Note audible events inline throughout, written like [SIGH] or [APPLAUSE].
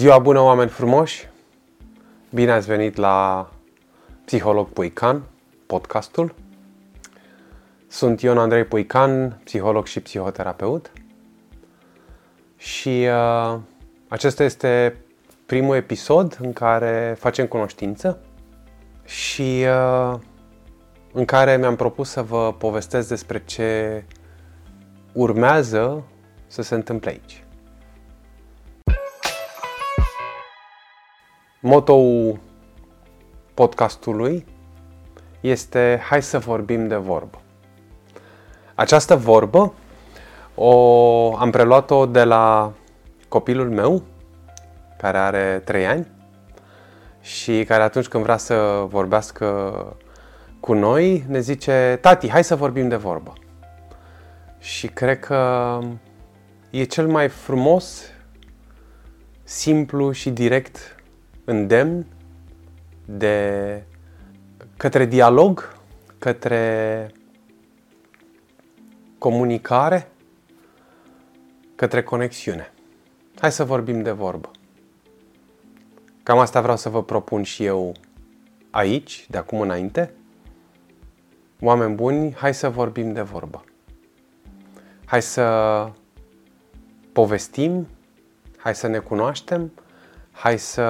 Ziua bună, oameni frumoși! Bine ați venit la Psiholog Puican, podcastul. Sunt Ion Andrei Puican, psiholog și psihoterapeut. Și uh, acesta este primul episod în care facem cunoștință și uh, în care mi-am propus să vă povestesc despre ce urmează să se întâmple aici. Motoul podcastului este Hai să vorbim de vorbă. Această vorbă o am preluat-o de la copilul meu, care are 3 ani și care atunci când vrea să vorbească cu noi, ne zice, tati, hai să vorbim de vorbă. Și cred că e cel mai frumos, simplu și direct îndemn de către dialog, către comunicare, către conexiune. Hai să vorbim de vorbă. Cam asta vreau să vă propun și eu aici, de acum înainte. Oameni buni, hai să vorbim de vorbă. Hai să povestim, hai să ne cunoaștem, hai să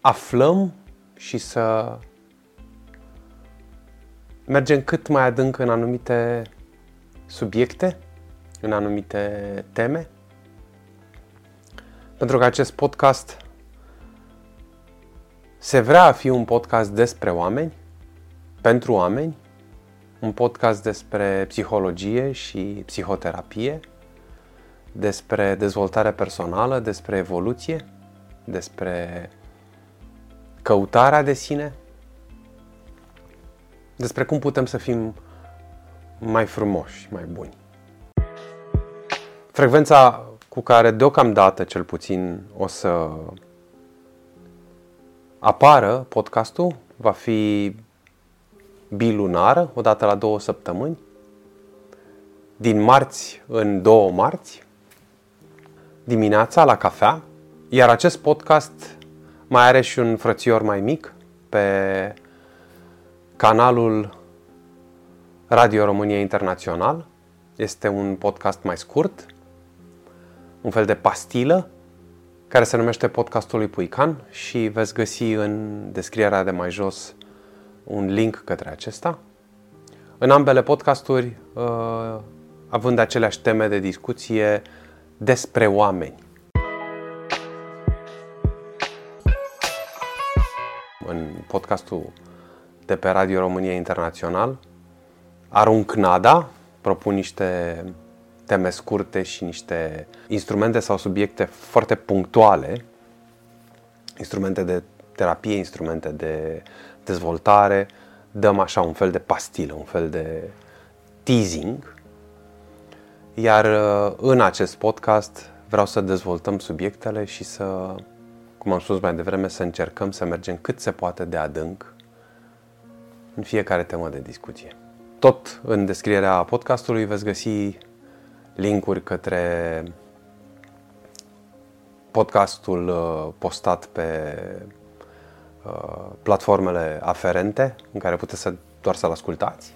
aflăm și să mergem cât mai adânc în anumite subiecte, în anumite teme. Pentru că acest podcast se vrea a fi un podcast despre oameni, pentru oameni, un podcast despre psihologie și psihoterapie, despre dezvoltare personală, despre evoluție, despre căutarea de sine, despre cum putem să fim mai frumoși, mai buni. Frecvența cu care deocamdată cel puțin o să apară podcastul va fi bilunară, o dată la două săptămâni, din marți în două marți, dimineața la cafea, iar acest podcast mai are și un frățior mai mic pe canalul Radio România Internațional. Este un podcast mai scurt, un fel de pastilă, care se numește Podcastul lui Puican și veți găsi în descrierea de mai jos un link către acesta. În ambele podcasturi, uh, având aceleași teme de discuție despre oameni. În podcastul de pe Radio România Internațional, arunc nada, propun niște teme scurte și niște instrumente sau subiecte foarte punctuale, instrumente de terapie, instrumente de dezvoltare, dăm așa un fel de pastilă, un fel de teasing. Iar uh, în acest podcast vreau să dezvoltăm subiectele și să, cum am spus mai devreme, să încercăm să mergem cât se poate de adânc în fiecare temă de discuție. Tot în descrierea podcastului veți găsi linkuri către podcastul uh, postat pe uh, platformele aferente în care puteți să doar să-l ascultați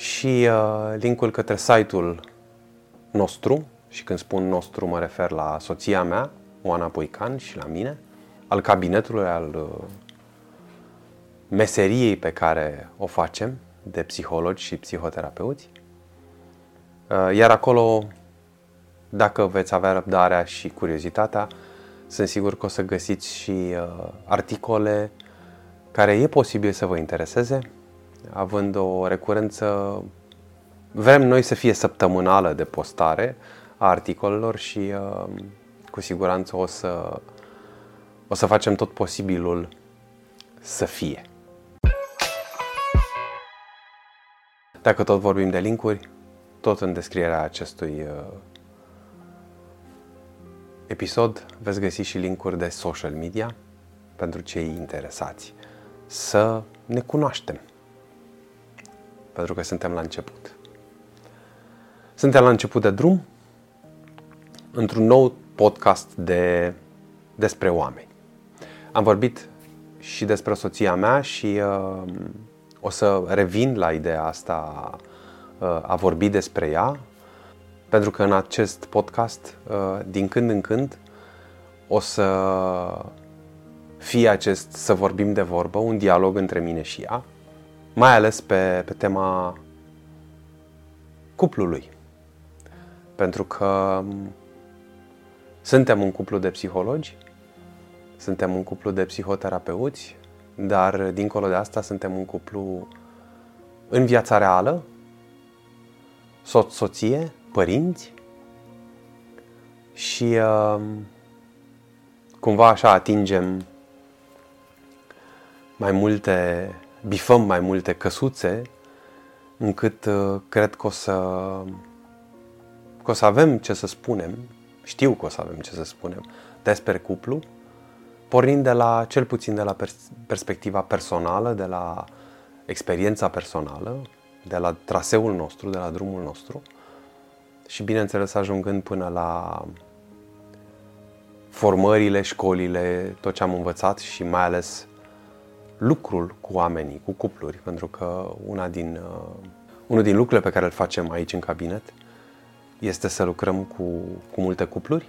și uh, linkul către site-ul nostru și când spun nostru mă refer la soția mea, Oana Puican și la mine, al cabinetului, al meseriei pe care o facem de psihologi și psihoterapeuți. Uh, iar acolo, dacă veți avea răbdarea și curiozitatea, sunt sigur că o să găsiți și uh, articole care e posibil să vă intereseze, având o recurență, vrem noi să fie săptămânală de postare a articolelor și uh, cu siguranță o să, o să facem tot posibilul să fie. Dacă tot vorbim de linkuri, tot în descrierea acestui uh, episod veți găsi și linkuri de social media pentru cei interesați. Să ne cunoaștem. Pentru că suntem la început. Suntem la început de drum într-un nou podcast de, despre oameni. Am vorbit și despre soția mea și uh, o să revin la ideea asta uh, a vorbi despre ea, pentru că în acest podcast, uh, din când în când, o să fie acest să vorbim de vorbă, un dialog între mine și ea, mai ales pe, pe tema cuplului. Pentru că suntem un cuplu de psihologi, suntem un cuplu de psihoterapeuți, dar dincolo de asta suntem un cuplu în viața reală, soț, soție, părinți și uh, cumva așa atingem mai multe, bifăm mai multe căsuțe încât uh, cred că o să, că o să avem ce să spunem, știu că o să avem ce să spunem despre cuplu, pornind de la, cel puțin de la pers- perspectiva personală, de la experiența personală, de la traseul nostru, de la drumul nostru și, bineînțeles, ajungând până la formările, școlile, tot ce am învățat și mai ales lucrul cu oamenii, cu cupluri, pentru că una din, uh, unul din lucrurile pe care îl facem aici în cabinet este să lucrăm cu, cu multe cupluri,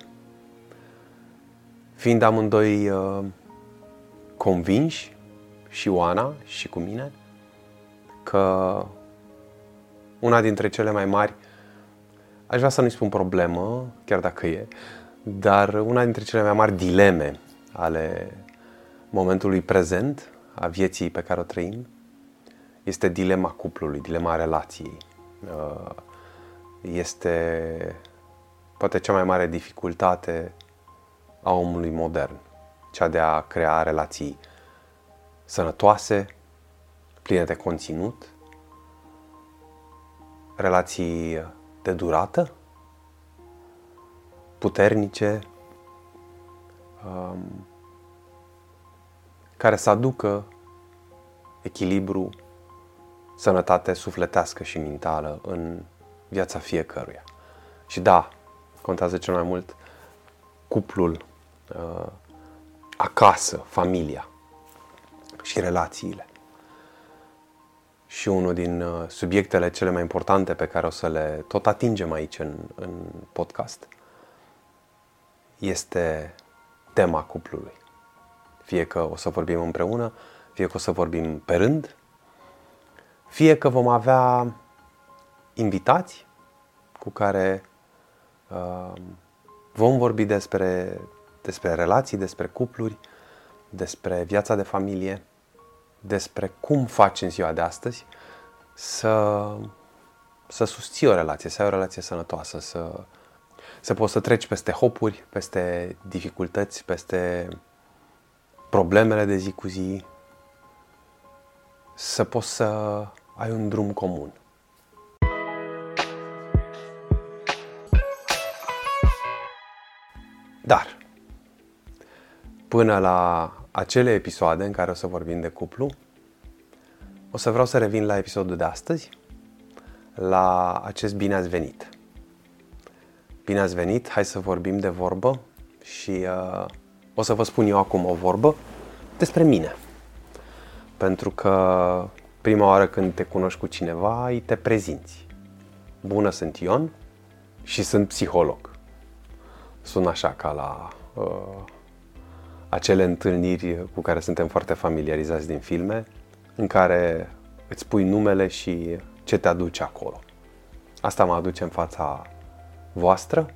fiind amândoi uh, convinși, și Oana și cu mine, că una dintre cele mai mari, aș vrea să nu-i spun problemă, chiar dacă e, dar una dintre cele mai mari dileme ale momentului prezent a vieții pe care o trăim este dilema cuplului, dilema relației. Uh, este poate cea mai mare dificultate a omului modern, cea de a crea relații sănătoase, pline de conținut, relații de durată, puternice, um, care să aducă echilibru, sănătate sufletească și mentală în viața fiecăruia. Și da, contează cel mai mult cuplul, uh, acasă, familia și relațiile. Și unul din uh, subiectele cele mai importante pe care o să le tot atingem aici în, în podcast este tema cuplului. Fie că o să vorbim împreună, fie că o să vorbim pe rând, fie că vom avea invitați cu care uh, vom vorbi despre, despre relații, despre cupluri, despre viața de familie, despre cum faci în ziua de astăzi să, să susții o relație, să ai o relație sănătoasă, să, să poți să treci peste hopuri, peste dificultăți, peste problemele de zi cu zi, să poți să ai un drum comun. Dar, până la acele episoade în care o să vorbim de cuplu, o să vreau să revin la episodul de astăzi, la acest bine ați venit. Bine ați venit, hai să vorbim de vorbă și uh, o să vă spun eu acum o vorbă despre mine. Pentru că prima oară când te cunoști cu cineva, îi te prezinți. Bună, sunt Ion și sunt psiholog. Sună așa ca la uh, acele întâlniri cu care suntem foarte familiarizați din filme, în care îți pui numele și ce te aduce acolo. Asta mă aduce în fața voastră,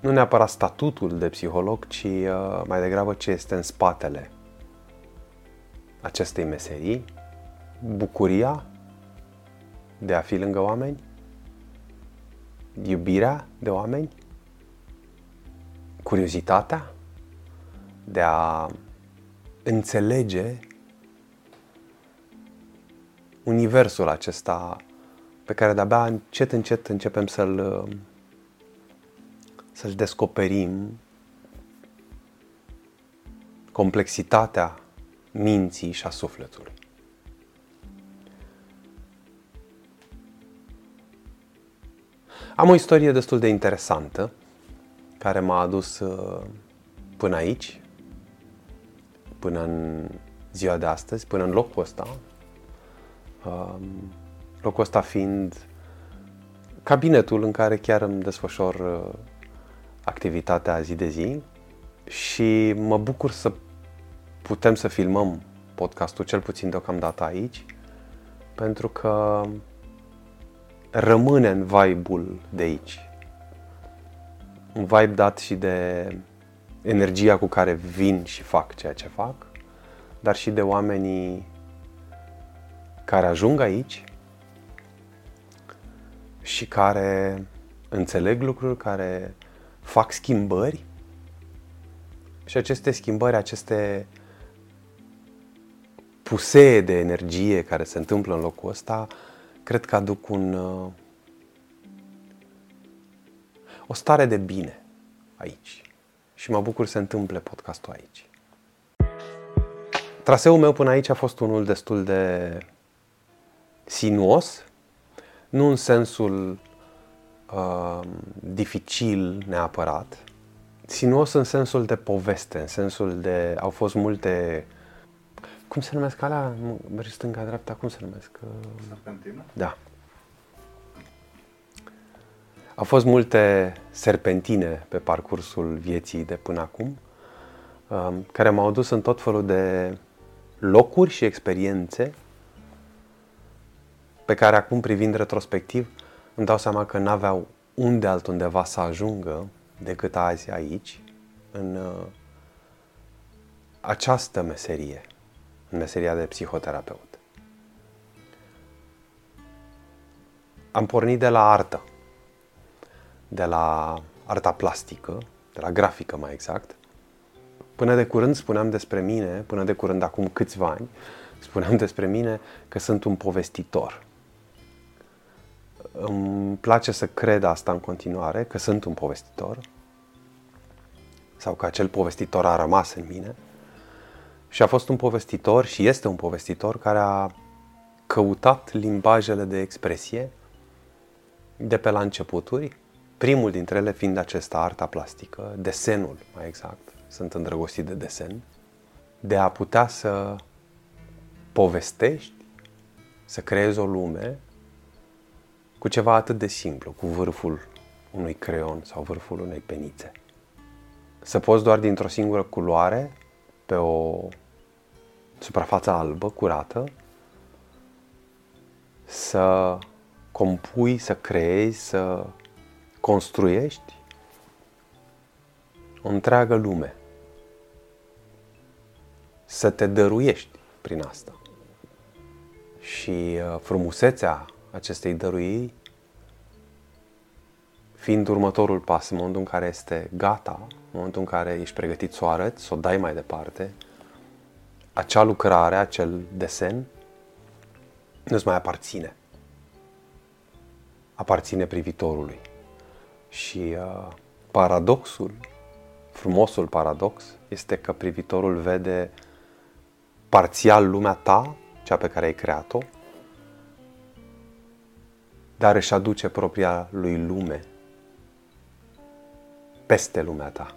nu neapărat statutul de psiholog, ci uh, mai degrabă ce este în spatele acestei meserii, bucuria de a fi lângă oameni, iubirea de oameni, curiozitatea de a înțelege universul acesta pe care de-abia încet, încet începem să-l să-l descoperim complexitatea minții și a sufletului. Am o istorie destul de interesantă care m-a adus uh, până aici, până în ziua de astăzi, până în locul ăsta. Um, locul ăsta fiind cabinetul în care chiar îmi desfășor uh, activitatea zi de zi și mă bucur să putem să filmăm podcastul, cel puțin deocamdată aici, pentru că rămâne în vibe-ul de aici. Un vibe dat și de energia cu care vin și fac ceea ce fac, dar și de oamenii care ajung aici și care înțeleg lucruri, care fac schimbări și aceste schimbări, aceste pusee de energie care se întâmplă în locul ăsta, cred că aduc un, uh, o stare de bine aici. Și mă bucur să se întâmple podcastul aici. Traseul meu până aici a fost unul destul de sinuos, nu în sensul uh, dificil neapărat, sinuos în sensul de poveste, în sensul de... au fost multe... Cum se numesc alea? Mergi stânga-dreapta, cum se numesc? Serpentină? Da. Au fost multe serpentine pe parcursul vieții de până acum, um, care m-au dus în tot felul de locuri și experiențe pe care acum privind retrospectiv îmi dau seama că n-aveau unde altundeva să ajungă decât azi aici, în uh, această meserie, în meseria de psihoterapeut. Am pornit de la artă, de la arta plastică, de la grafică mai exact. Până de curând spuneam despre mine, până de curând acum câțiva ani, spuneam despre mine că sunt un povestitor. Îmi place să cred asta în continuare, că sunt un povestitor sau că acel povestitor a rămas în mine. Și a fost un povestitor și este un povestitor care a căutat limbajele de expresie de pe la începuturi, primul dintre ele fiind acesta arta plastică, desenul mai exact, sunt îndrăgostit de desen, de a putea să povestești, să creezi o lume cu ceva atât de simplu, cu vârful unui creion sau vârful unei penițe. Să poți doar dintr-o singură culoare, pe o suprafață albă, curată, să compui, să creezi, să construiești o întreagă lume. Să te dăruiești prin asta. Și uh, frumusețea acestei dăruiri fiind următorul pas, în momentul în care este gata, în momentul în care ești pregătit să o arăți, să o dai mai departe, acea lucrare, acel desen, nu-ți mai aparține. Aparține privitorului. Și uh, paradoxul, frumosul paradox, este că privitorul vede parțial lumea ta, cea pe care ai creat-o, dar își aduce propria lui lume peste lumea ta.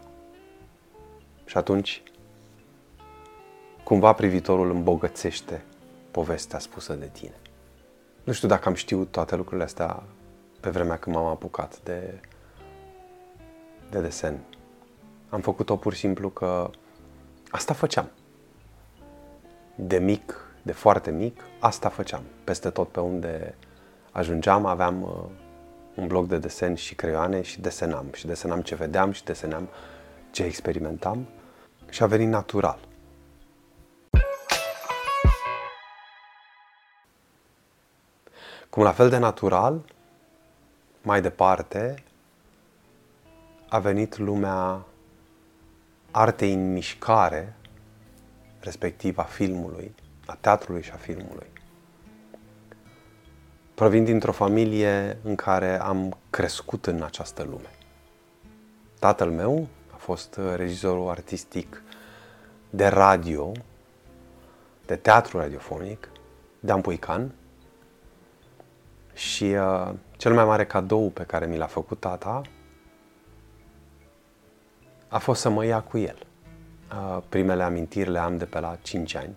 Și atunci, cumva privitorul îmbogățește povestea spusă de tine. Nu știu dacă am știut toate lucrurile astea pe vremea când m-am apucat de, de desen. Am făcut-o pur și simplu că asta făceam. De mic, de foarte mic, asta făceam. Peste tot pe unde ajungeam, aveam uh, un bloc de desen și creioane și desenam. Și desenam ce vedeam și desenam ce experimentam și a venit natural. Cum la fel de natural, mai departe, a venit lumea artei în mișcare, respectiv a filmului, a teatrului și a filmului. Provin dintr-o familie în care am crescut în această lume. Tatăl meu a fost regizorul artistic de radio, de teatru radiofonic, de Ampuican și uh, cel mai mare cadou pe care mi l-a făcut tata a fost să mă ia cu el. Primele amintiri le am de pe la 5 ani.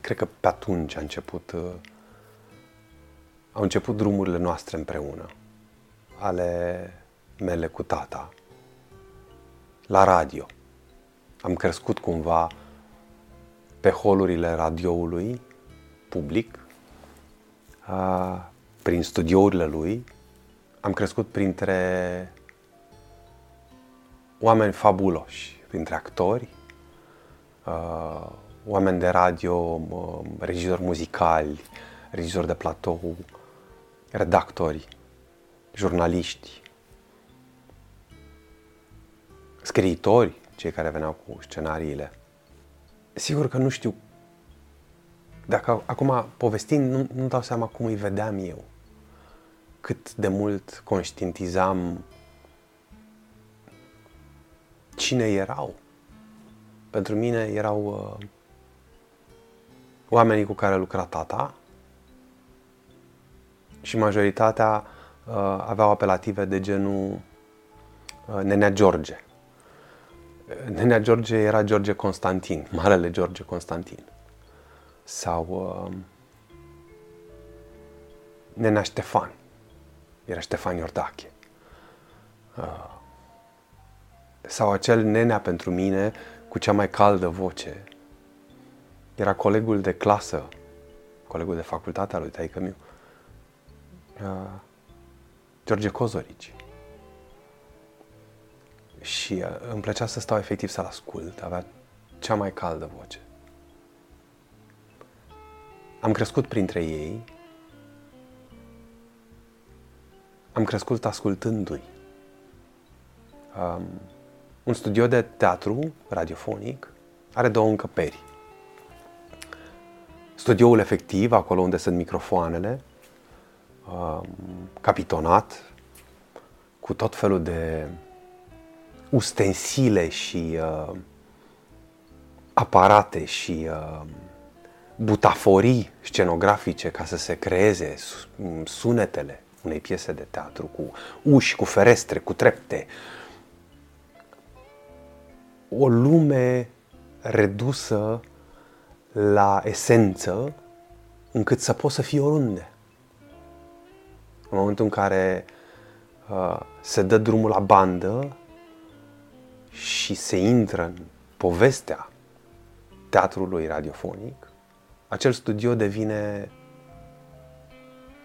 Cred că pe atunci a început, au început drumurile noastre împreună, ale mele cu tata, la radio. Am crescut cumva pe holurile radioului public, prin studiourile lui, am crescut printre oameni fabuloși, printre actori, oameni de radio, regizori muzicali, regizori de platou, redactori, jurnaliști, scriitori, cei care veneau cu scenariile. Sigur că nu știu, dacă acum povestind, nu, nu dau seama cum îi vedeam eu, cât de mult conștientizam cine erau. Pentru mine erau uh, oamenii cu care lucra tata și majoritatea uh, aveau apelative de genul uh, Nenea George. Nenea George era George Constantin, [LAUGHS] Marele George Constantin. Sau uh, Nenea Ștefan. Era Ștefan Iordache. Uh, sau acel nenea pentru mine cu cea mai caldă voce. Era colegul de clasă, colegul de facultate al lui taică miu, uh, George Cozorici. Și uh, îmi plăcea să stau efectiv să-l ascult, avea cea mai caldă voce. Am crescut printre ei, am crescut ascultându-i. Um, un studio de teatru radiofonic are două încăperi. Studioul efectiv, acolo unde sunt microfoanele, um, capitonat, cu tot felul de ustensile și uh, aparate și uh, butaforii scenografice ca să se creeze sunetele unei piese de teatru cu uși, cu ferestre, cu trepte, o lume redusă la esență încât să poți să fii oriunde. În momentul în care uh, se dă drumul la bandă și se intră în povestea teatrului radiofonic, acel studio devine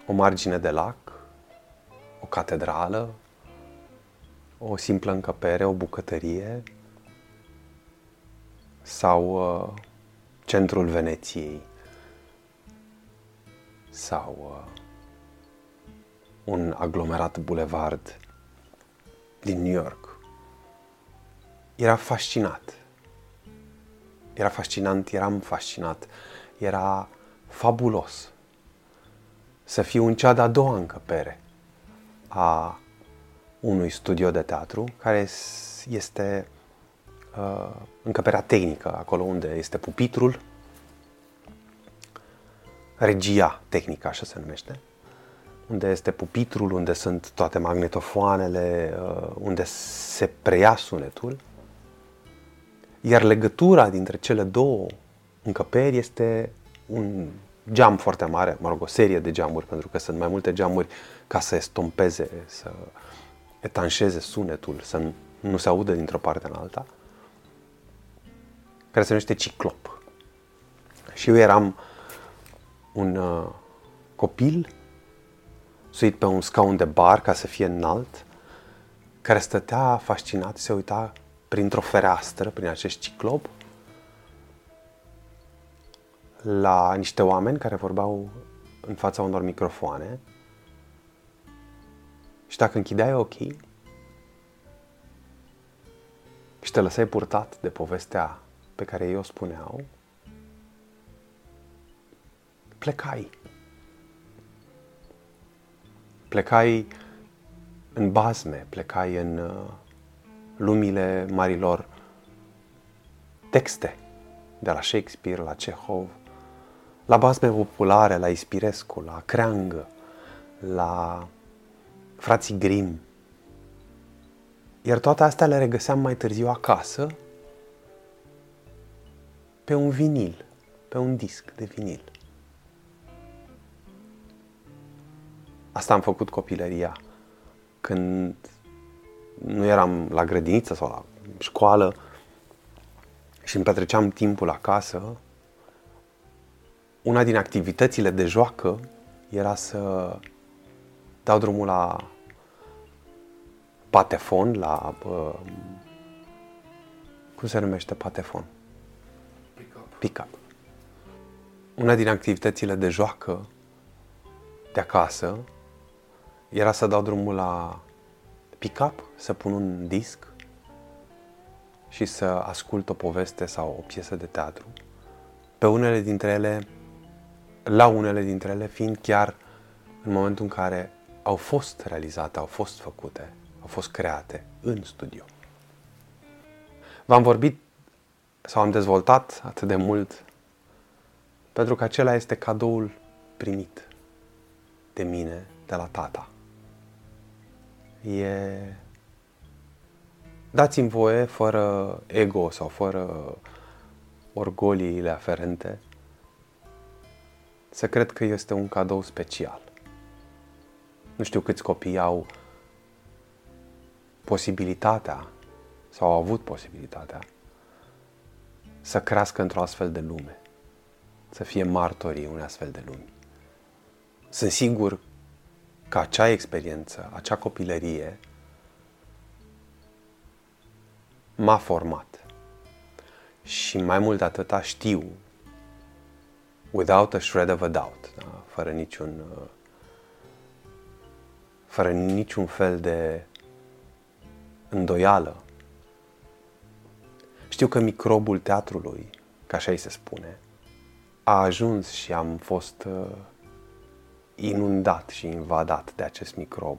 o margine de lac, o catedrală, o simplă încăpere, o bucătărie, sau uh, centrul Veneției sau uh, un aglomerat bulevard din New York. Era fascinat. Era fascinant, eram fascinat. Era fabulos să fiu în cea de-a doua încăpere a unui studio de teatru care este uh, încăperea tehnică, acolo unde este pupitrul, regia tehnică, așa se numește, unde este pupitrul, unde sunt toate magnetofoanele, uh, unde se preia sunetul, iar legătura dintre cele două încăperi este un geam foarte mare, mă rog, o serie de geamuri, pentru că sunt mai multe geamuri ca să estompeze, să etanșeze sunetul, să nu se audă dintr-o parte în alta care se numește Ciclop. Și eu eram un uh, copil suit pe un scaun de bar ca să fie înalt, care stătea fascinat, se uita printr-o fereastră, prin acest ciclop, la niște oameni care vorbeau în fața unor microfoane și dacă închideai ochii și te lăsai purtat de povestea pe care ei o spuneau, plecai. Plecai în bazme, plecai în uh, lumile marilor texte, de la Shakespeare, la Cehov, la bazme populare, la Ispirescu, la Creangă, la frații Grimm, Iar toate astea le regăseam mai târziu acasă pe un vinil, pe un disc de vinil. Asta am făcut copilăria. Când nu eram la grădiniță sau la școală și îmi petreceam timpul acasă, una din activitățile de joacă era să dau drumul la patefon, la... Uh, cum se numește patefon? Pick-up. Pick-up. Una din activitățile de joacă de acasă era să dau drumul la pick-up, să pun un disc și să ascult o poveste sau o piesă de teatru. Pe unele dintre ele, la unele dintre ele, fiind chiar în momentul în care au fost realizate, au fost făcute, au fost create în studio. V-am vorbit sau am dezvoltat atât de mult pentru că acela este cadoul primit de mine, de la tata. E... Dați-mi voie, fără ego sau fără orgoliile aferente, să cred că este un cadou special. Nu știu câți copii au posibilitatea sau au avut posibilitatea să crească într-o astfel de lume, să fie martorii unei astfel de lumi. Sunt sigur că acea experiență, acea copilărie m-a format. Și mai mult de atâta știu, without a shred of a doubt, da? fără niciun fără niciun fel de îndoială. Știu că microbul teatrului, ca așa îi se spune, a ajuns și am fost uh, inundat și invadat de acest microb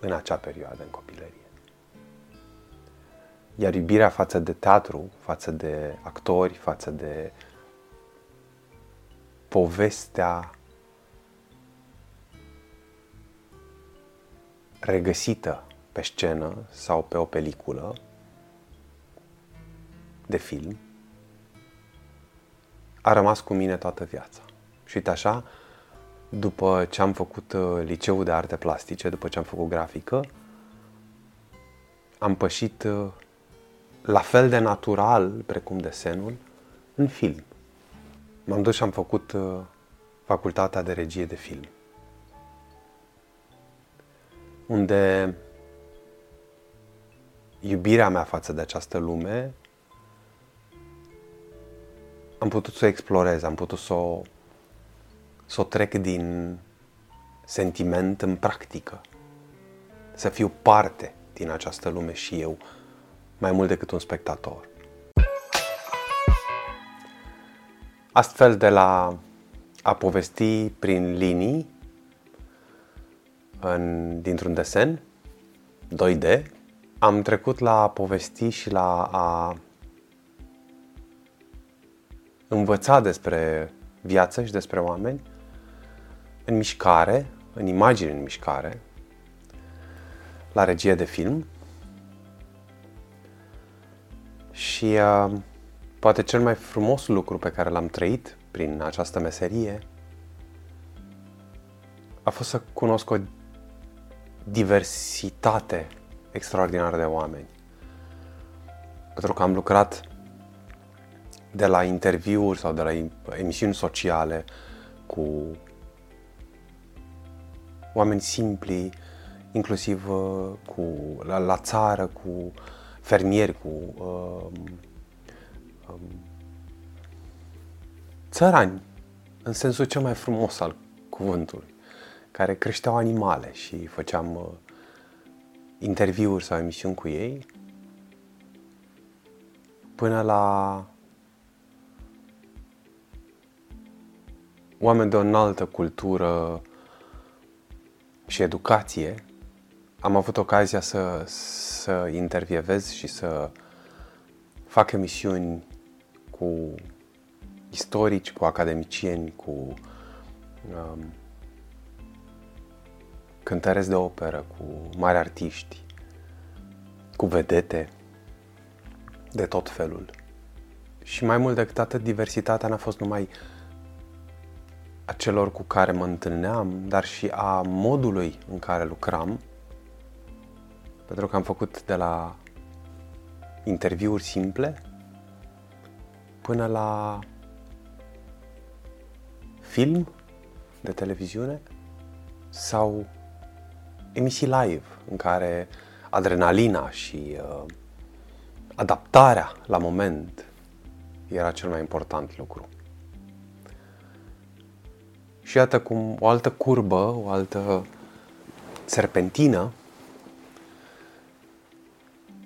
în acea perioadă, în copilărie. Iar iubirea față de teatru, față de actori, față de povestea regăsită pe scenă sau pe o peliculă de film, a rămas cu mine toată viața. Și uite așa, după ce am făcut uh, liceul de arte plastice, după ce am făcut grafică, am pășit uh, la fel de natural precum desenul în film. M-am dus și am făcut uh, facultatea de regie de film. Unde iubirea mea față de această lume am putut să o explorez, am putut să o să o trec din sentiment în practică. Să fiu parte din această lume și eu, mai mult decât un spectator. Astfel, de la a povesti prin linii în, dintr-un desen 2D, am trecut la a povesti și la a învăța despre viață și despre oameni în mișcare, în imagini în mișcare, la regie de film. Și uh, poate cel mai frumos lucru pe care l-am trăit prin această meserie a fost să cunosc o diversitate extraordinară de oameni. Pentru că am lucrat de la interviuri sau de la emisiuni sociale cu oameni simpli, inclusiv uh, cu, la, la țară, cu fermieri, cu uh, um, țărani, în sensul cel mai frumos al cuvântului, care creșteau animale și făceam uh, interviuri sau emisiuni cu ei, până la oameni de o înaltă cultură și educație, am avut ocazia să, să intervievez și să fac emisiuni cu istorici, cu academicieni, cu um, cântăreți de operă, cu mari artiști, cu vedete de tot felul. Și mai mult decât atât, diversitatea n-a fost numai a celor cu care mă întâlneam, dar și a modului în care lucram, pentru că am făcut de la interviuri simple până la film de televiziune sau emisii live în care adrenalina și uh, adaptarea la moment era cel mai important lucru. Și iată cum o altă curbă, o altă serpentină,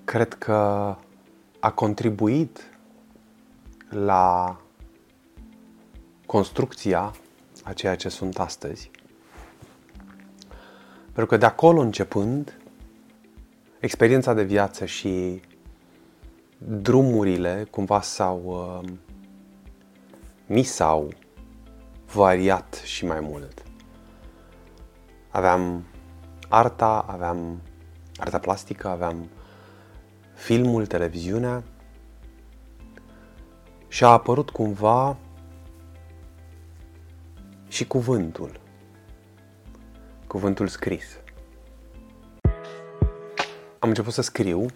cred că a contribuit la construcția a ceea ce sunt astăzi. Pentru că de acolo începând, experiența de viață și drumurile cumva s-au uh, mi s-au variat și mai mult. Aveam arta, aveam arta plastică, aveam filmul, televiziunea și a apărut cumva și cuvântul. Cuvântul scris. Am început să scriu uh,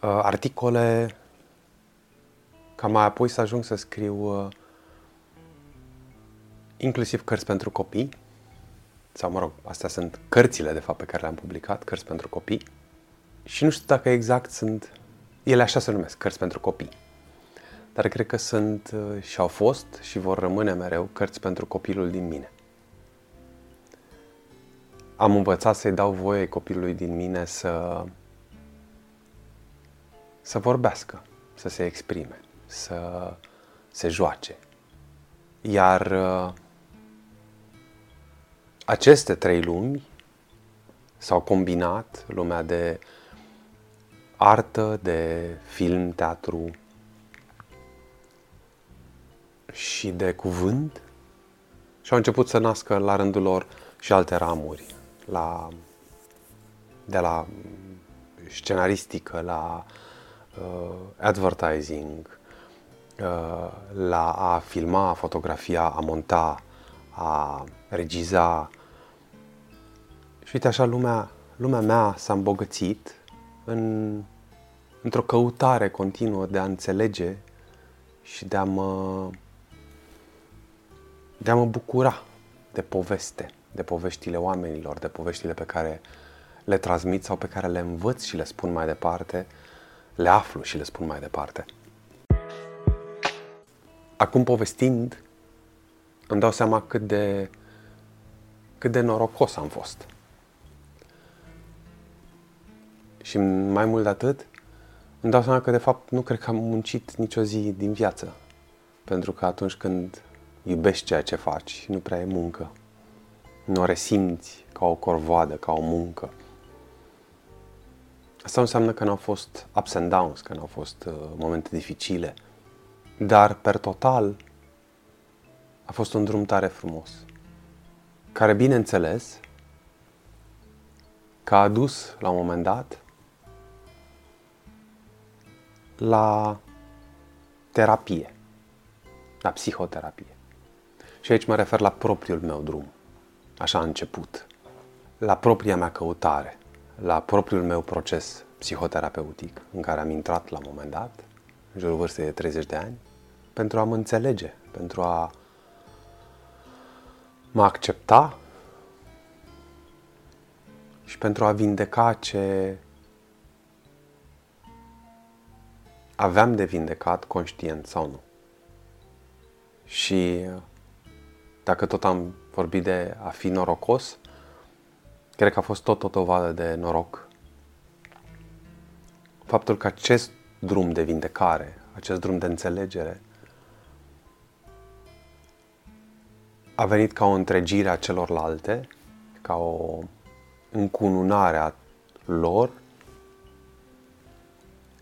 articole ca mai apoi să ajung să scriu uh, inclusiv cărți pentru copii, sau mă rog, astea sunt cărțile de fapt pe care le-am publicat, cărți pentru copii. Și nu știu dacă exact sunt, ele așa se numesc, cărți pentru copii. Dar cred că sunt uh, și au fost și vor rămâne mereu cărți pentru copilul din mine. Am învățat să-i dau voie copilului din mine să să vorbească, să se exprime, să se joace. Iar uh, aceste trei lumi s-au combinat, lumea de artă, de film, teatru și de cuvânt și au început să nască la rândul lor și alte ramuri, la, de la scenaristică, la uh, advertising, uh, la a filma, a fotografia, a monta, a regiza. Și uite așa, lumea, lumea mea s-a îmbogățit în, într-o căutare continuă de a înțelege și de a mă, de a mă bucura de poveste, de poveștile oamenilor, de poveștile pe care le transmit sau pe care le învăț și le spun mai departe, le aflu și le spun mai departe. Acum povestind, îmi dau seama cât de, cât de norocos am fost. Și mai mult de atât, îmi dau seama că de fapt nu cred că am muncit nicio zi din viață. Pentru că atunci când iubești ceea ce faci, nu prea e muncă. Nu o resimți ca o corvoadă, ca o muncă. Asta înseamnă că nu au fost ups and downs, că nu au fost uh, momente dificile. Dar, per total, a fost un drum tare frumos, care, bineînțeles, că a adus la un moment dat la terapie, la psihoterapie. Și aici mă refer la propriul meu drum. Așa a început. La propria mea căutare, la propriul meu proces psihoterapeutic în care am intrat la un moment dat, în jurul vârstei de 30 de ani, pentru a mă înțelege, pentru a mă accepta și pentru a vindeca ce aveam de vindecat, conștient sau nu. Și dacă tot am vorbit de a fi norocos, cred că a fost tot o dovadă de noroc. Faptul că acest drum de vindecare, acest drum de înțelegere, a venit ca o întregire a celorlalte, ca o încununare a lor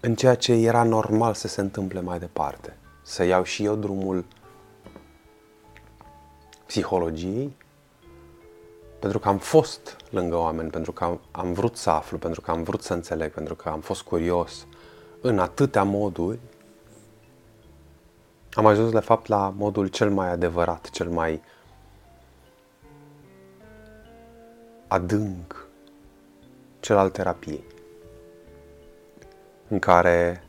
în ceea ce era normal să se întâmple mai departe. Să iau și eu drumul psihologiei pentru că am fost lângă oameni, pentru că am, am vrut să aflu, pentru că am vrut să înțeleg, pentru că am fost curios în atâtea moduri, am ajuns de fapt la modul cel mai adevărat, cel mai adânc, cel al terapiei, în care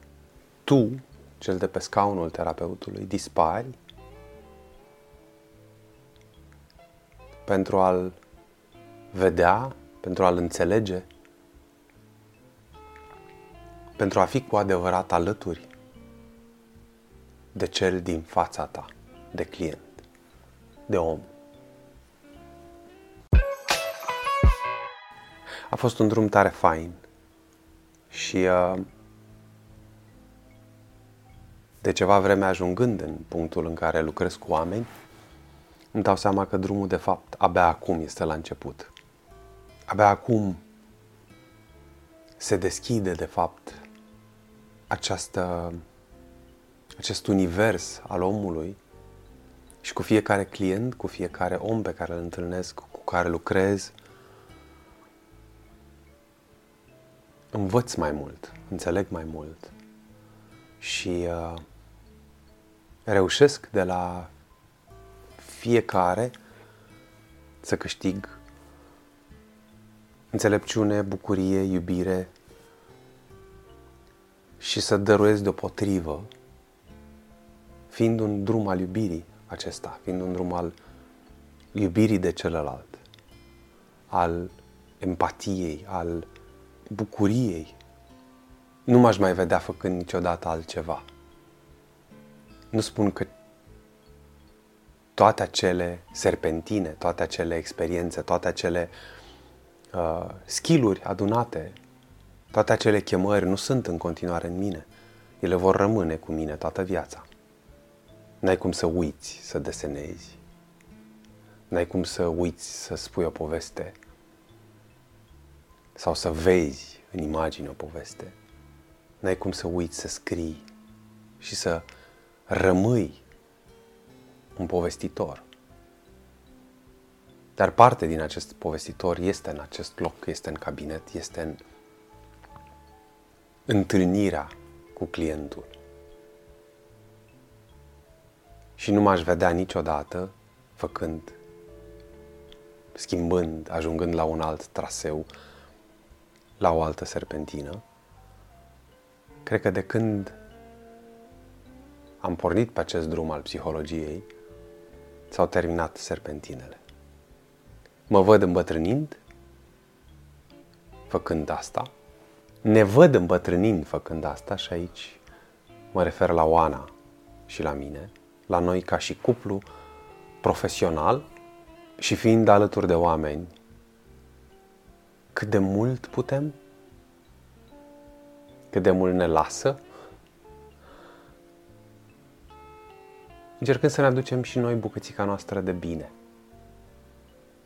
tu, cel de pe scaunul terapeutului, dispari pentru a-l vedea, pentru a-l înțelege, pentru a fi cu adevărat alături de cel din fața ta, de client, de om. A fost un drum tare fain și uh, de ceva vreme ajungând în punctul în care lucrez cu oameni, îmi dau seama că drumul de fapt abia acum este la început. Abia acum se deschide de fapt această, acest univers al omului și cu fiecare client, cu fiecare om pe care îl întâlnesc, cu care lucrez, învăț mai mult, înțeleg mai mult și uh, reușesc de la fiecare să câștig înțelepciune, bucurie, iubire și să dăruiesc deopotrivă, fiind un drum al iubirii acesta, fiind un drum al iubirii de celălalt, al empatiei, al bucuriei. Nu m-aș mai vedea făcând niciodată altceva. Nu spun că toate acele serpentine, toate acele experiențe, toate acele uh, skill-uri adunate, toate acele chemări nu sunt în continuare în mine. Ele vor rămâne cu mine toată viața. N-ai cum să uiți să desenezi. N-ai cum să uiți să spui o poveste sau să vezi în imagine o poveste. N-ai cum să uiți să scrii și să rămâi un povestitor. Dar parte din acest povestitor este în acest loc, este în cabinet, este în întâlnirea cu clientul. Și nu m-aș vedea niciodată făcând, schimbând, ajungând la un alt traseu, la o altă serpentină. Cred că de când am pornit pe acest drum al psihologiei, s-au terminat serpentinele. Mă văd îmbătrânind făcând asta. Ne văd îmbătrânind făcând asta și aici mă refer la Oana și la mine, la noi ca și cuplu profesional și fiind alături de oameni cât de mult putem, cât de mult ne lasă încercând să ne aducem și noi bucățica noastră de bine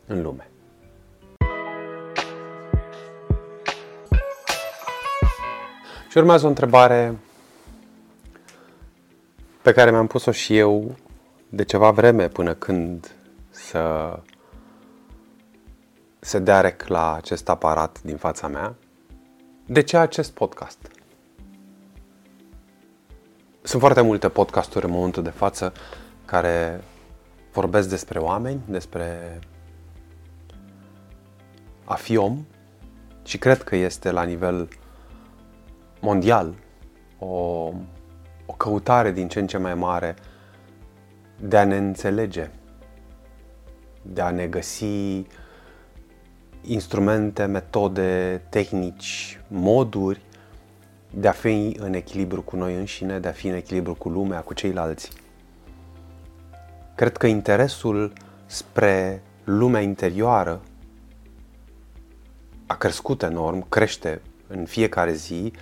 în lume. Și urmează o întrebare pe care mi-am pus-o și eu de ceva vreme până când să se dea rec la acest aparat din fața mea. De ce acest podcast? Sunt foarte multe podcasturi în momentul de față care vorbesc despre oameni, despre a fi om și cred că este la nivel mondial o, o căutare din ce în ce mai mare de a ne înțelege, de a ne găsi instrumente, metode, tehnici, moduri de a fi în echilibru cu noi înșine, de a fi în echilibru cu lumea, cu ceilalți. Cred că interesul spre lumea interioară a crescut enorm, crește în fiecare zi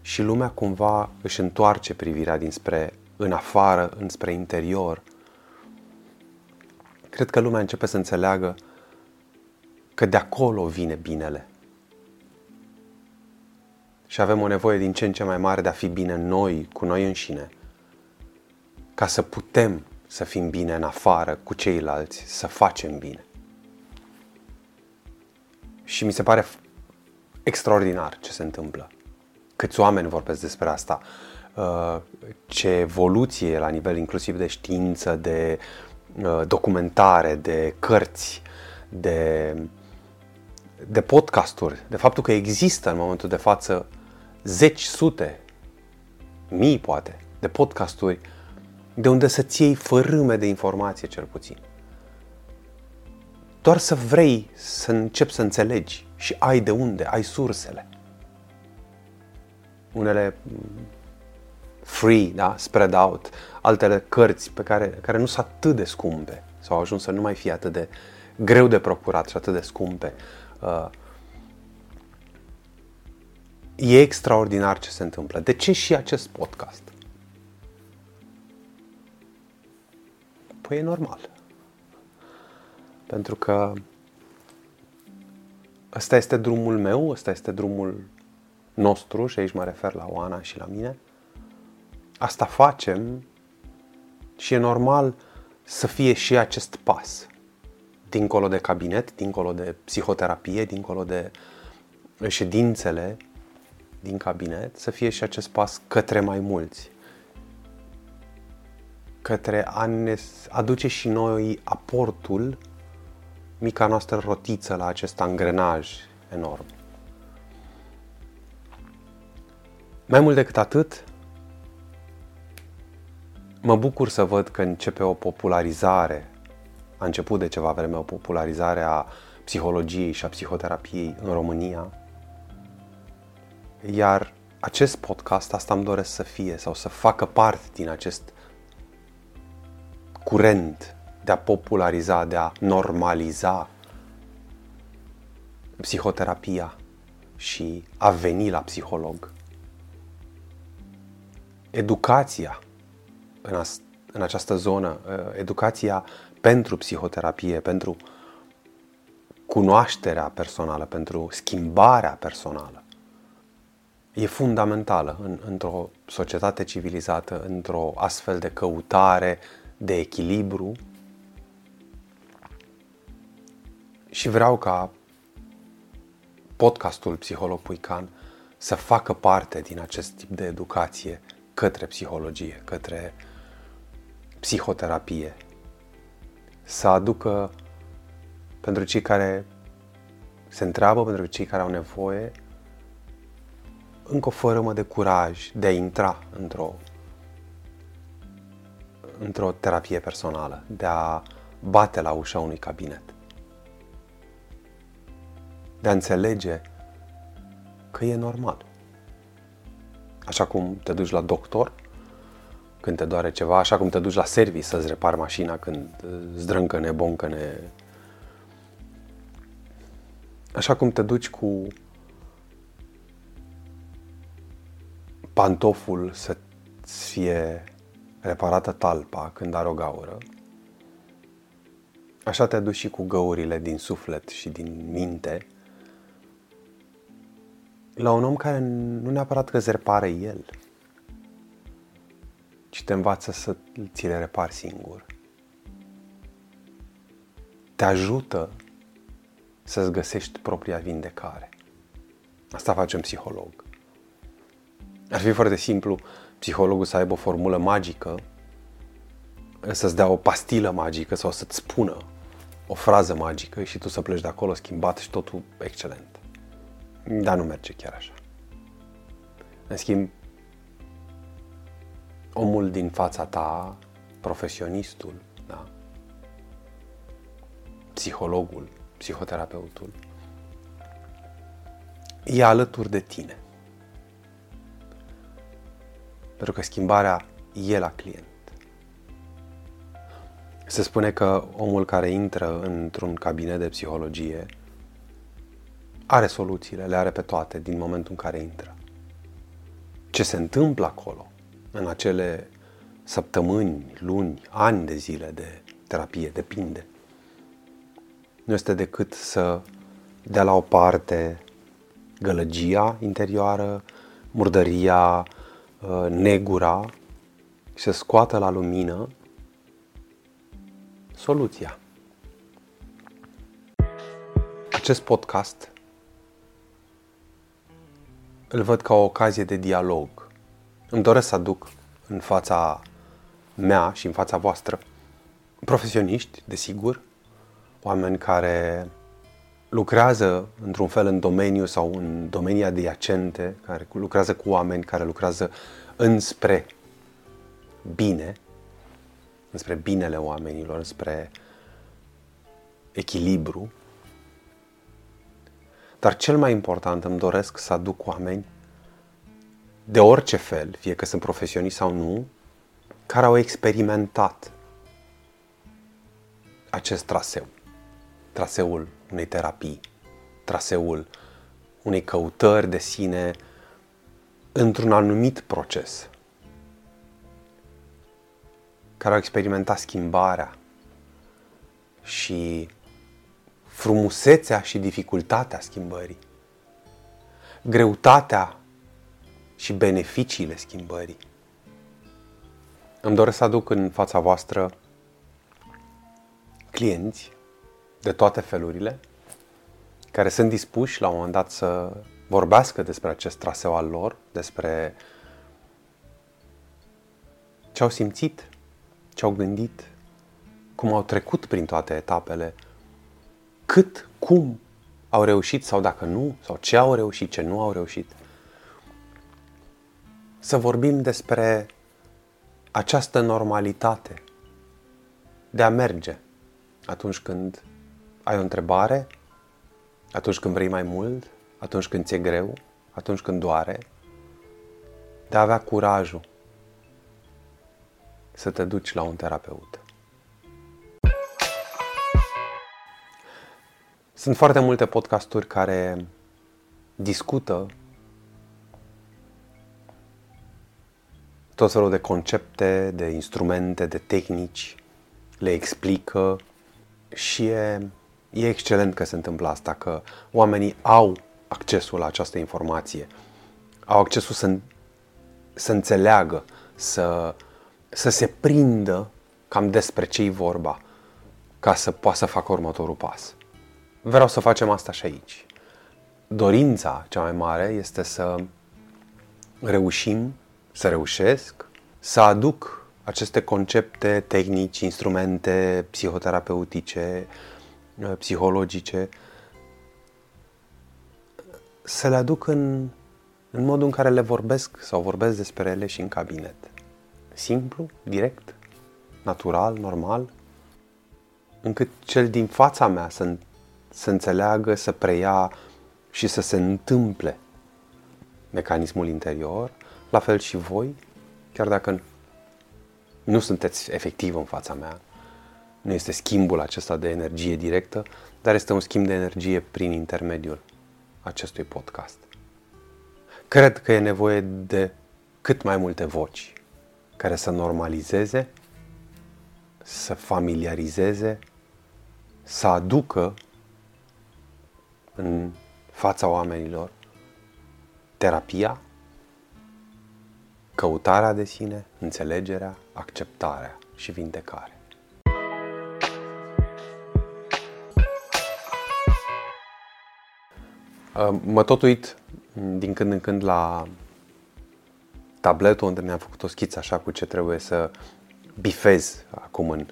și lumea cumva își întoarce privirea dinspre în afară, înspre interior. Cred că lumea începe să înțeleagă că de acolo vine binele. Și avem o nevoie din ce în ce mai mare de a fi bine noi, cu noi înșine, ca să putem să fim bine în afară cu ceilalți, să facem bine. Și mi se pare extraordinar ce se întâmplă. Câți oameni vorbesc despre asta, uh, ce evoluție la nivel inclusiv de știință, de uh, documentare, de cărți, de, de podcasturi, de faptul că există în momentul de față zeci, sute, mii poate, de podcasturi de unde să-ți iei fărâme de informație cel puțin. Doar să vrei să începi să înțelegi și ai de unde, ai sursele. Unele mm, free, da, spread out, altele cărți pe care, care nu sunt atât de scumpe sau au ajuns să nu mai fie atât de greu de procurat și atât de scumpe. Uh, e extraordinar ce se întâmplă. De ce și acest podcast? Păi e normal. Pentru că ăsta este drumul meu, ăsta este drumul nostru și aici mă refer la Oana și la mine. Asta facem și e normal să fie și acest pas. Dincolo de cabinet, dincolo de psihoterapie, dincolo de ședințele din cabinet, să fie și acest pas către mai mulți. Către a ne aduce și noi aportul mica noastră rotiță la acest angrenaj enorm. Mai mult decât atât, mă bucur să văd că începe o popularizare, a început de ceva vreme o popularizare a psihologiei și a psihoterapiei în România. Iar acest podcast, asta îmi doresc să fie sau să facă parte din acest curent de a populariza, de a normaliza psihoterapia și a veni la psiholog. Educația în, as, în această zonă, ă, educația pentru psihoterapie, pentru cunoașterea personală, pentru schimbarea personală, e fundamentală în, într-o societate civilizată, într-o astfel de căutare de echilibru Și vreau ca podcastul Psiholog Puican să facă parte din acest tip de educație către psihologie, către psihoterapie. Să aducă pentru cei care se întreabă, pentru cei care au nevoie, încă o fărâmă de curaj de a intra într-o într-o terapie personală, de a bate la ușa unui cabinet de a înțelege că e normal. Așa cum te duci la doctor când te doare ceva, așa cum te duci la service să-ți repari mașina când zdrâncă-ne, boncă-ne. Așa cum te duci cu pantoful să-ți fie reparată talpa când are o gaură, așa te duci și cu găurile din suflet și din minte la un om care nu neapărat că îți repare el, ci te învață să ți le repari singur. Te ajută să-ți găsești propria vindecare. Asta face un psiholog. Ar fi foarte simplu psihologul să aibă o formulă magică, să-ți dea o pastilă magică sau să-ți spună o frază magică și tu să pleci de acolo schimbat și totul excelent. Dar nu merge chiar așa. În schimb, omul din fața ta, profesionistul, da? psihologul, psihoterapeutul, e alături de tine. Pentru că schimbarea e la client. Se spune că omul care intră într-un cabinet de psihologie are soluțiile, le are pe toate din momentul în care intră. Ce se întâmplă acolo, în acele săptămâni, luni, ani de zile de terapie, depinde. Nu este decât să dea la o parte gălăgia interioară, murdăria, uh, negura și să scoată la lumină soluția. Acest podcast îl văd ca o ocazie de dialog. Îmi doresc să aduc în fața mea și în fața voastră profesioniști, desigur, oameni care lucrează într-un fel în domeniu sau în domenii adiacente, care lucrează cu oameni, care lucrează înspre bine, înspre binele oamenilor, înspre echilibru. Dar cel mai important îmi doresc să aduc oameni de orice fel, fie că sunt profesioniști sau nu, care au experimentat acest traseu. Traseul unei terapii, traseul unei căutări de sine într-un anumit proces. Care au experimentat schimbarea și frumusețea și dificultatea schimbării, greutatea și beneficiile schimbării. Îmi doresc să aduc în fața voastră clienți de toate felurile care sunt dispuși la un moment dat să vorbească despre acest traseu al lor, despre ce au simțit, ce au gândit, cum au trecut prin toate etapele, cât, cum au reușit sau dacă nu, sau ce au reușit, ce nu au reușit. Să vorbim despre această normalitate de a merge atunci când ai o întrebare, atunci când vrei mai mult, atunci când ți-e greu, atunci când doare, de a avea curajul să te duci la un terapeut. Sunt foarte multe podcasturi care discută tot felul de concepte, de instrumente, de tehnici, le explică și e, e excelent că se întâmplă asta, că oamenii au accesul la această informație, au accesul să, să înțeleagă, să, să se prindă cam despre ce e vorba, ca să poată să facă următorul pas. Vreau să facem asta și aici. Dorința cea mai mare este să reușim, să reușesc, să aduc aceste concepte, tehnici, instrumente psihoterapeutice, psihologice, să le aduc în, în modul în care le vorbesc sau vorbesc despre ele și în cabinet. Simplu, direct, natural, normal, încât cel din fața mea să să înțeleagă, să preia și să se întâmple mecanismul interior, la fel și voi, chiar dacă nu sunteți efectiv în fața mea, nu este schimbul acesta de energie directă, dar este un schimb de energie prin intermediul acestui podcast. Cred că e nevoie de cât mai multe voci care să normalizeze, să familiarizeze, să aducă în fața oamenilor terapia, căutarea de sine, înțelegerea, acceptarea și vindecarea. Mă tot uit din când în când la tabletul unde mi-am făcut o schiță așa cu ce trebuie să bifez acum în,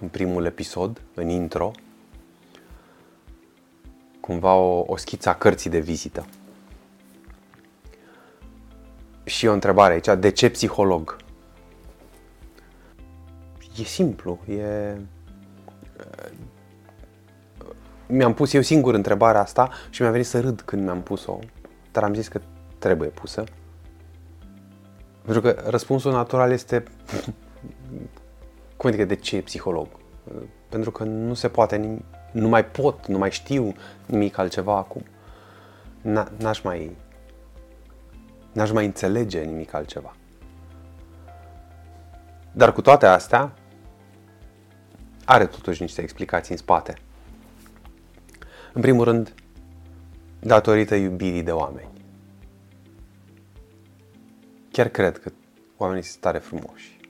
în primul episod, în intro, cumva o, o schiță a cărții de vizită. Și o întrebare aici, de ce psiholog? E simplu, e... Mi-am pus eu singur întrebarea asta și mi-a venit să râd când mi-am pus-o, dar am zis că trebuie pusă. Pentru că răspunsul natural este [LAUGHS] cum adică de ce psiholog? Pentru că nu se poate nimic nu mai pot, nu mai știu nimic altceva acum. N-aș mai, n-aș mai înțelege nimic altceva. Dar cu toate astea, are totuși niște explicații în spate. În primul rând, datorită iubirii de oameni. Chiar cred că oamenii sunt tare frumoși.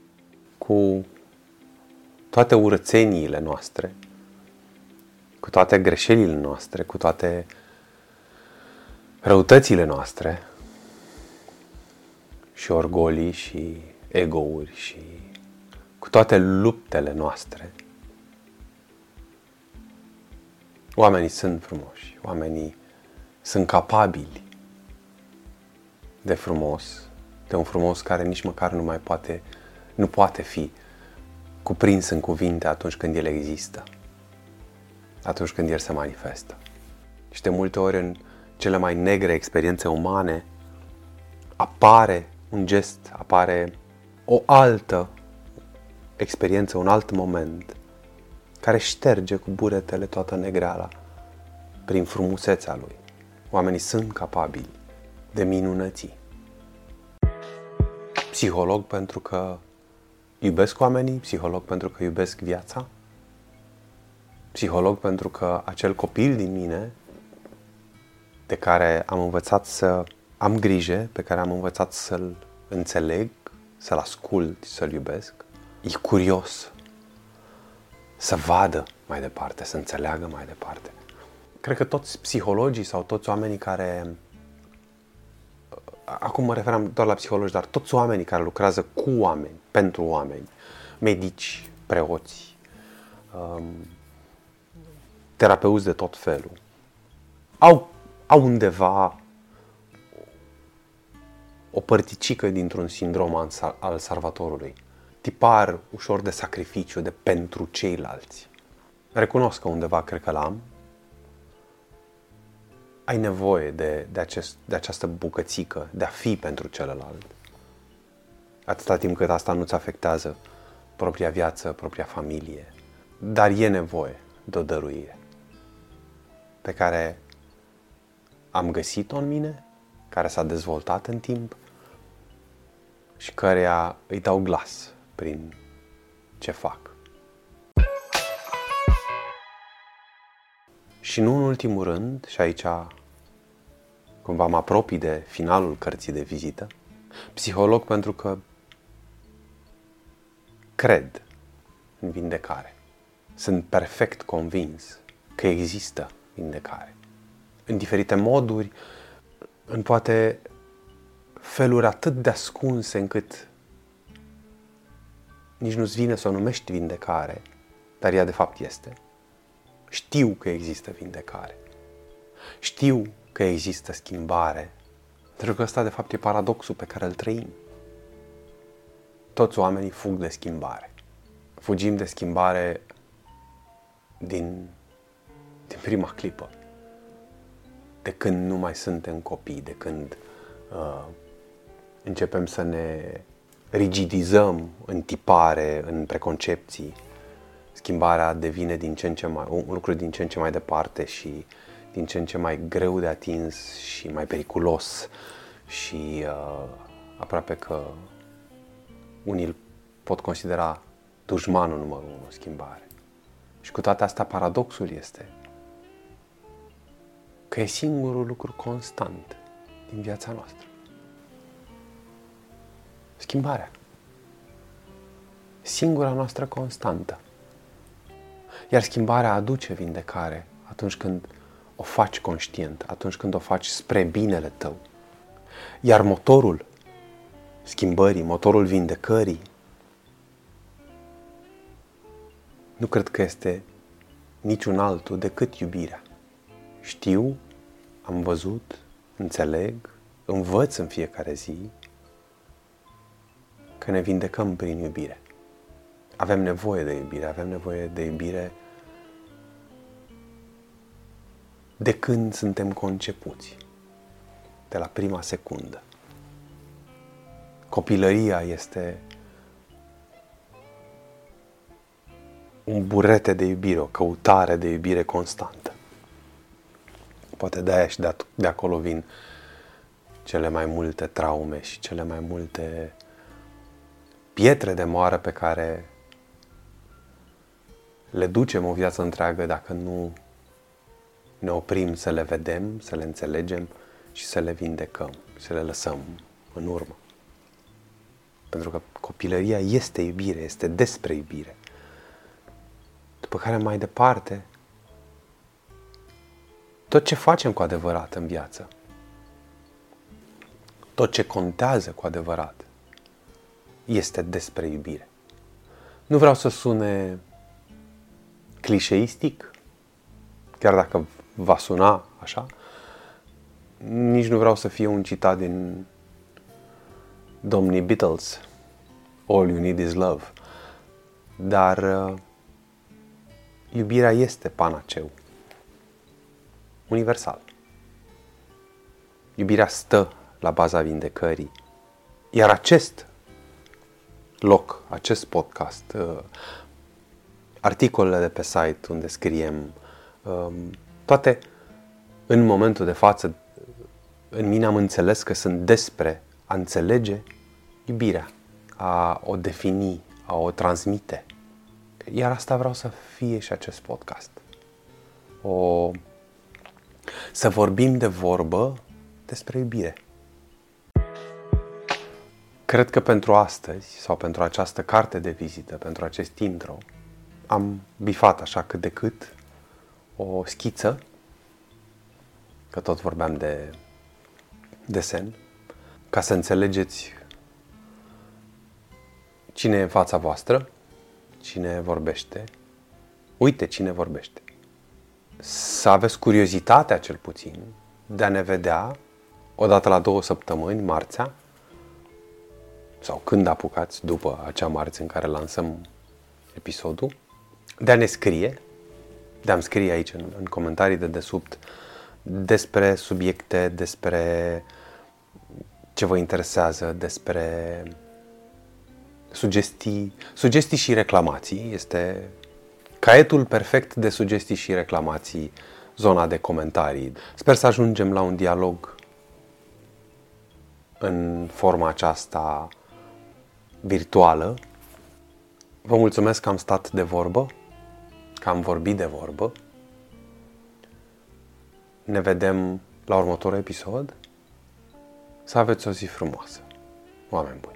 Cu toate urățeniile noastre, cu toate greșelile noastre, cu toate răutățile noastre, și orgolii și egouri și cu toate luptele noastre, oamenii sunt frumoși, oamenii sunt capabili de frumos, de un frumos care nici măcar nu mai poate, nu poate fi cuprins în cuvinte atunci când el există, atunci când el se manifestă. Și de multe ori în cele mai negre experiențe umane apare un gest, apare o altă experiență, un alt moment care șterge cu buretele toată negreala prin frumusețea lui. Oamenii sunt capabili de minunății. Psiholog pentru că iubesc oamenii, psiholog pentru că iubesc viața, psiholog pentru că acel copil din mine de care am învățat să am grijă, pe care am învățat să-l înțeleg, să-l ascult, să-l iubesc, e curios să vadă mai departe, să înțeleagă mai departe. Cred că toți psihologii sau toți oamenii care acum mă referam doar la psihologi, dar toți oamenii care lucrează cu oameni, pentru oameni, medici, preoți, um, terapeuți de tot felul, au, au undeva o părticică dintr-un sindrom al, al salvatorului. Tipar ușor de sacrificiu, de pentru ceilalți. Recunosc că undeva cred că l-am, ai nevoie de, de, acest, de această bucățică, de a fi pentru celălalt. Atâta timp cât asta nu-ți afectează propria viață, propria familie. Dar e nevoie de o dăruire pe care am găsit-o în mine, care s-a dezvoltat în timp și care îi dau glas prin ce fac. Și nu în ultimul rând, și aici cumva mă apropii de finalul cărții de vizită, psiholog pentru că cred în vindecare. Sunt perfect convins că există vindecare. În diferite moduri, în poate feluri atât de ascunse încât nici nu-ți vine să o numești vindecare, dar ea de fapt este. Știu că există vindecare. Știu că există schimbare. Pentru că ăsta de fapt e paradoxul pe care îl trăim. Toți oamenii fug de schimbare. Fugim de schimbare din, din prima clipă. De când nu mai suntem copii, de când uh, începem să ne rigidizăm în tipare, în preconcepții, schimbarea devine din ce în ce mai, un lucru din ce în ce mai departe și din ce în ce mai greu de atins și mai periculos și uh, aproape că unii îl pot considera dușmanul numărul unu, schimbare. Și cu toate astea, paradoxul este că e singurul lucru constant din viața noastră. Schimbarea. Singura noastră constantă. Iar schimbarea aduce vindecare atunci când o faci conștient, atunci când o faci spre binele tău. Iar motorul schimbării, motorul vindecării, nu cred că este niciun altul decât iubirea. Știu, am văzut, înțeleg, învăț în fiecare zi că ne vindecăm prin iubire. Avem nevoie de iubire, avem nevoie de iubire de când suntem concepuți, de la prima secundă. Copilăria este un burete de iubire, o căutare de iubire constantă. Poate de aia și de, de acolo vin cele mai multe traume și cele mai multe pietre de moară pe care le ducem o viață întreagă dacă nu ne oprim să le vedem, să le înțelegem și să le vindecăm, să le lăsăm în urmă. Pentru că copilăria este iubire, este despre iubire. După care mai departe, tot ce facem cu adevărat în viață tot ce contează cu adevărat este despre iubire. Nu vreau să sune clișeistic, chiar dacă va suna așa, nici nu vreau să fie un citat din domnii Beatles, All you need is love. Dar uh, iubirea este panaceu. Universal. Iubirea stă la baza vindecării. Iar acest loc, acest podcast, uh, articolele de pe site unde scriem, um, toate în momentul de față, în mine am înțeles că sunt despre a înțelege iubirea, a o defini, a o transmite. Iar asta vreau să fie și acest podcast. O... Să vorbim de vorbă despre iubire. Cred că pentru astăzi, sau pentru această carte de vizită, pentru acest intro, am bifat așa cât de cât o schiță, că tot vorbeam de desen, ca să înțelegeți cine e în fața voastră, cine vorbește, uite cine vorbește. Să aveți curiozitatea cel puțin de a ne vedea odată la două săptămâni, marțea, sau când apucați după acea marți în care lansăm episodul, de a ne scrie, de a-mi scrie aici în, în comentarii de desubt despre subiecte, despre ce vă interesează, despre sugestii, sugestii și reclamații. Este caietul perfect de sugestii și reclamații, zona de comentarii. Sper să ajungem la un dialog în forma aceasta virtuală. Vă mulțumesc că am stat de vorbă, că am vorbit de vorbă. Ne vedem la următorul episod. Să aveți o zi frumoasă. Oameni buni!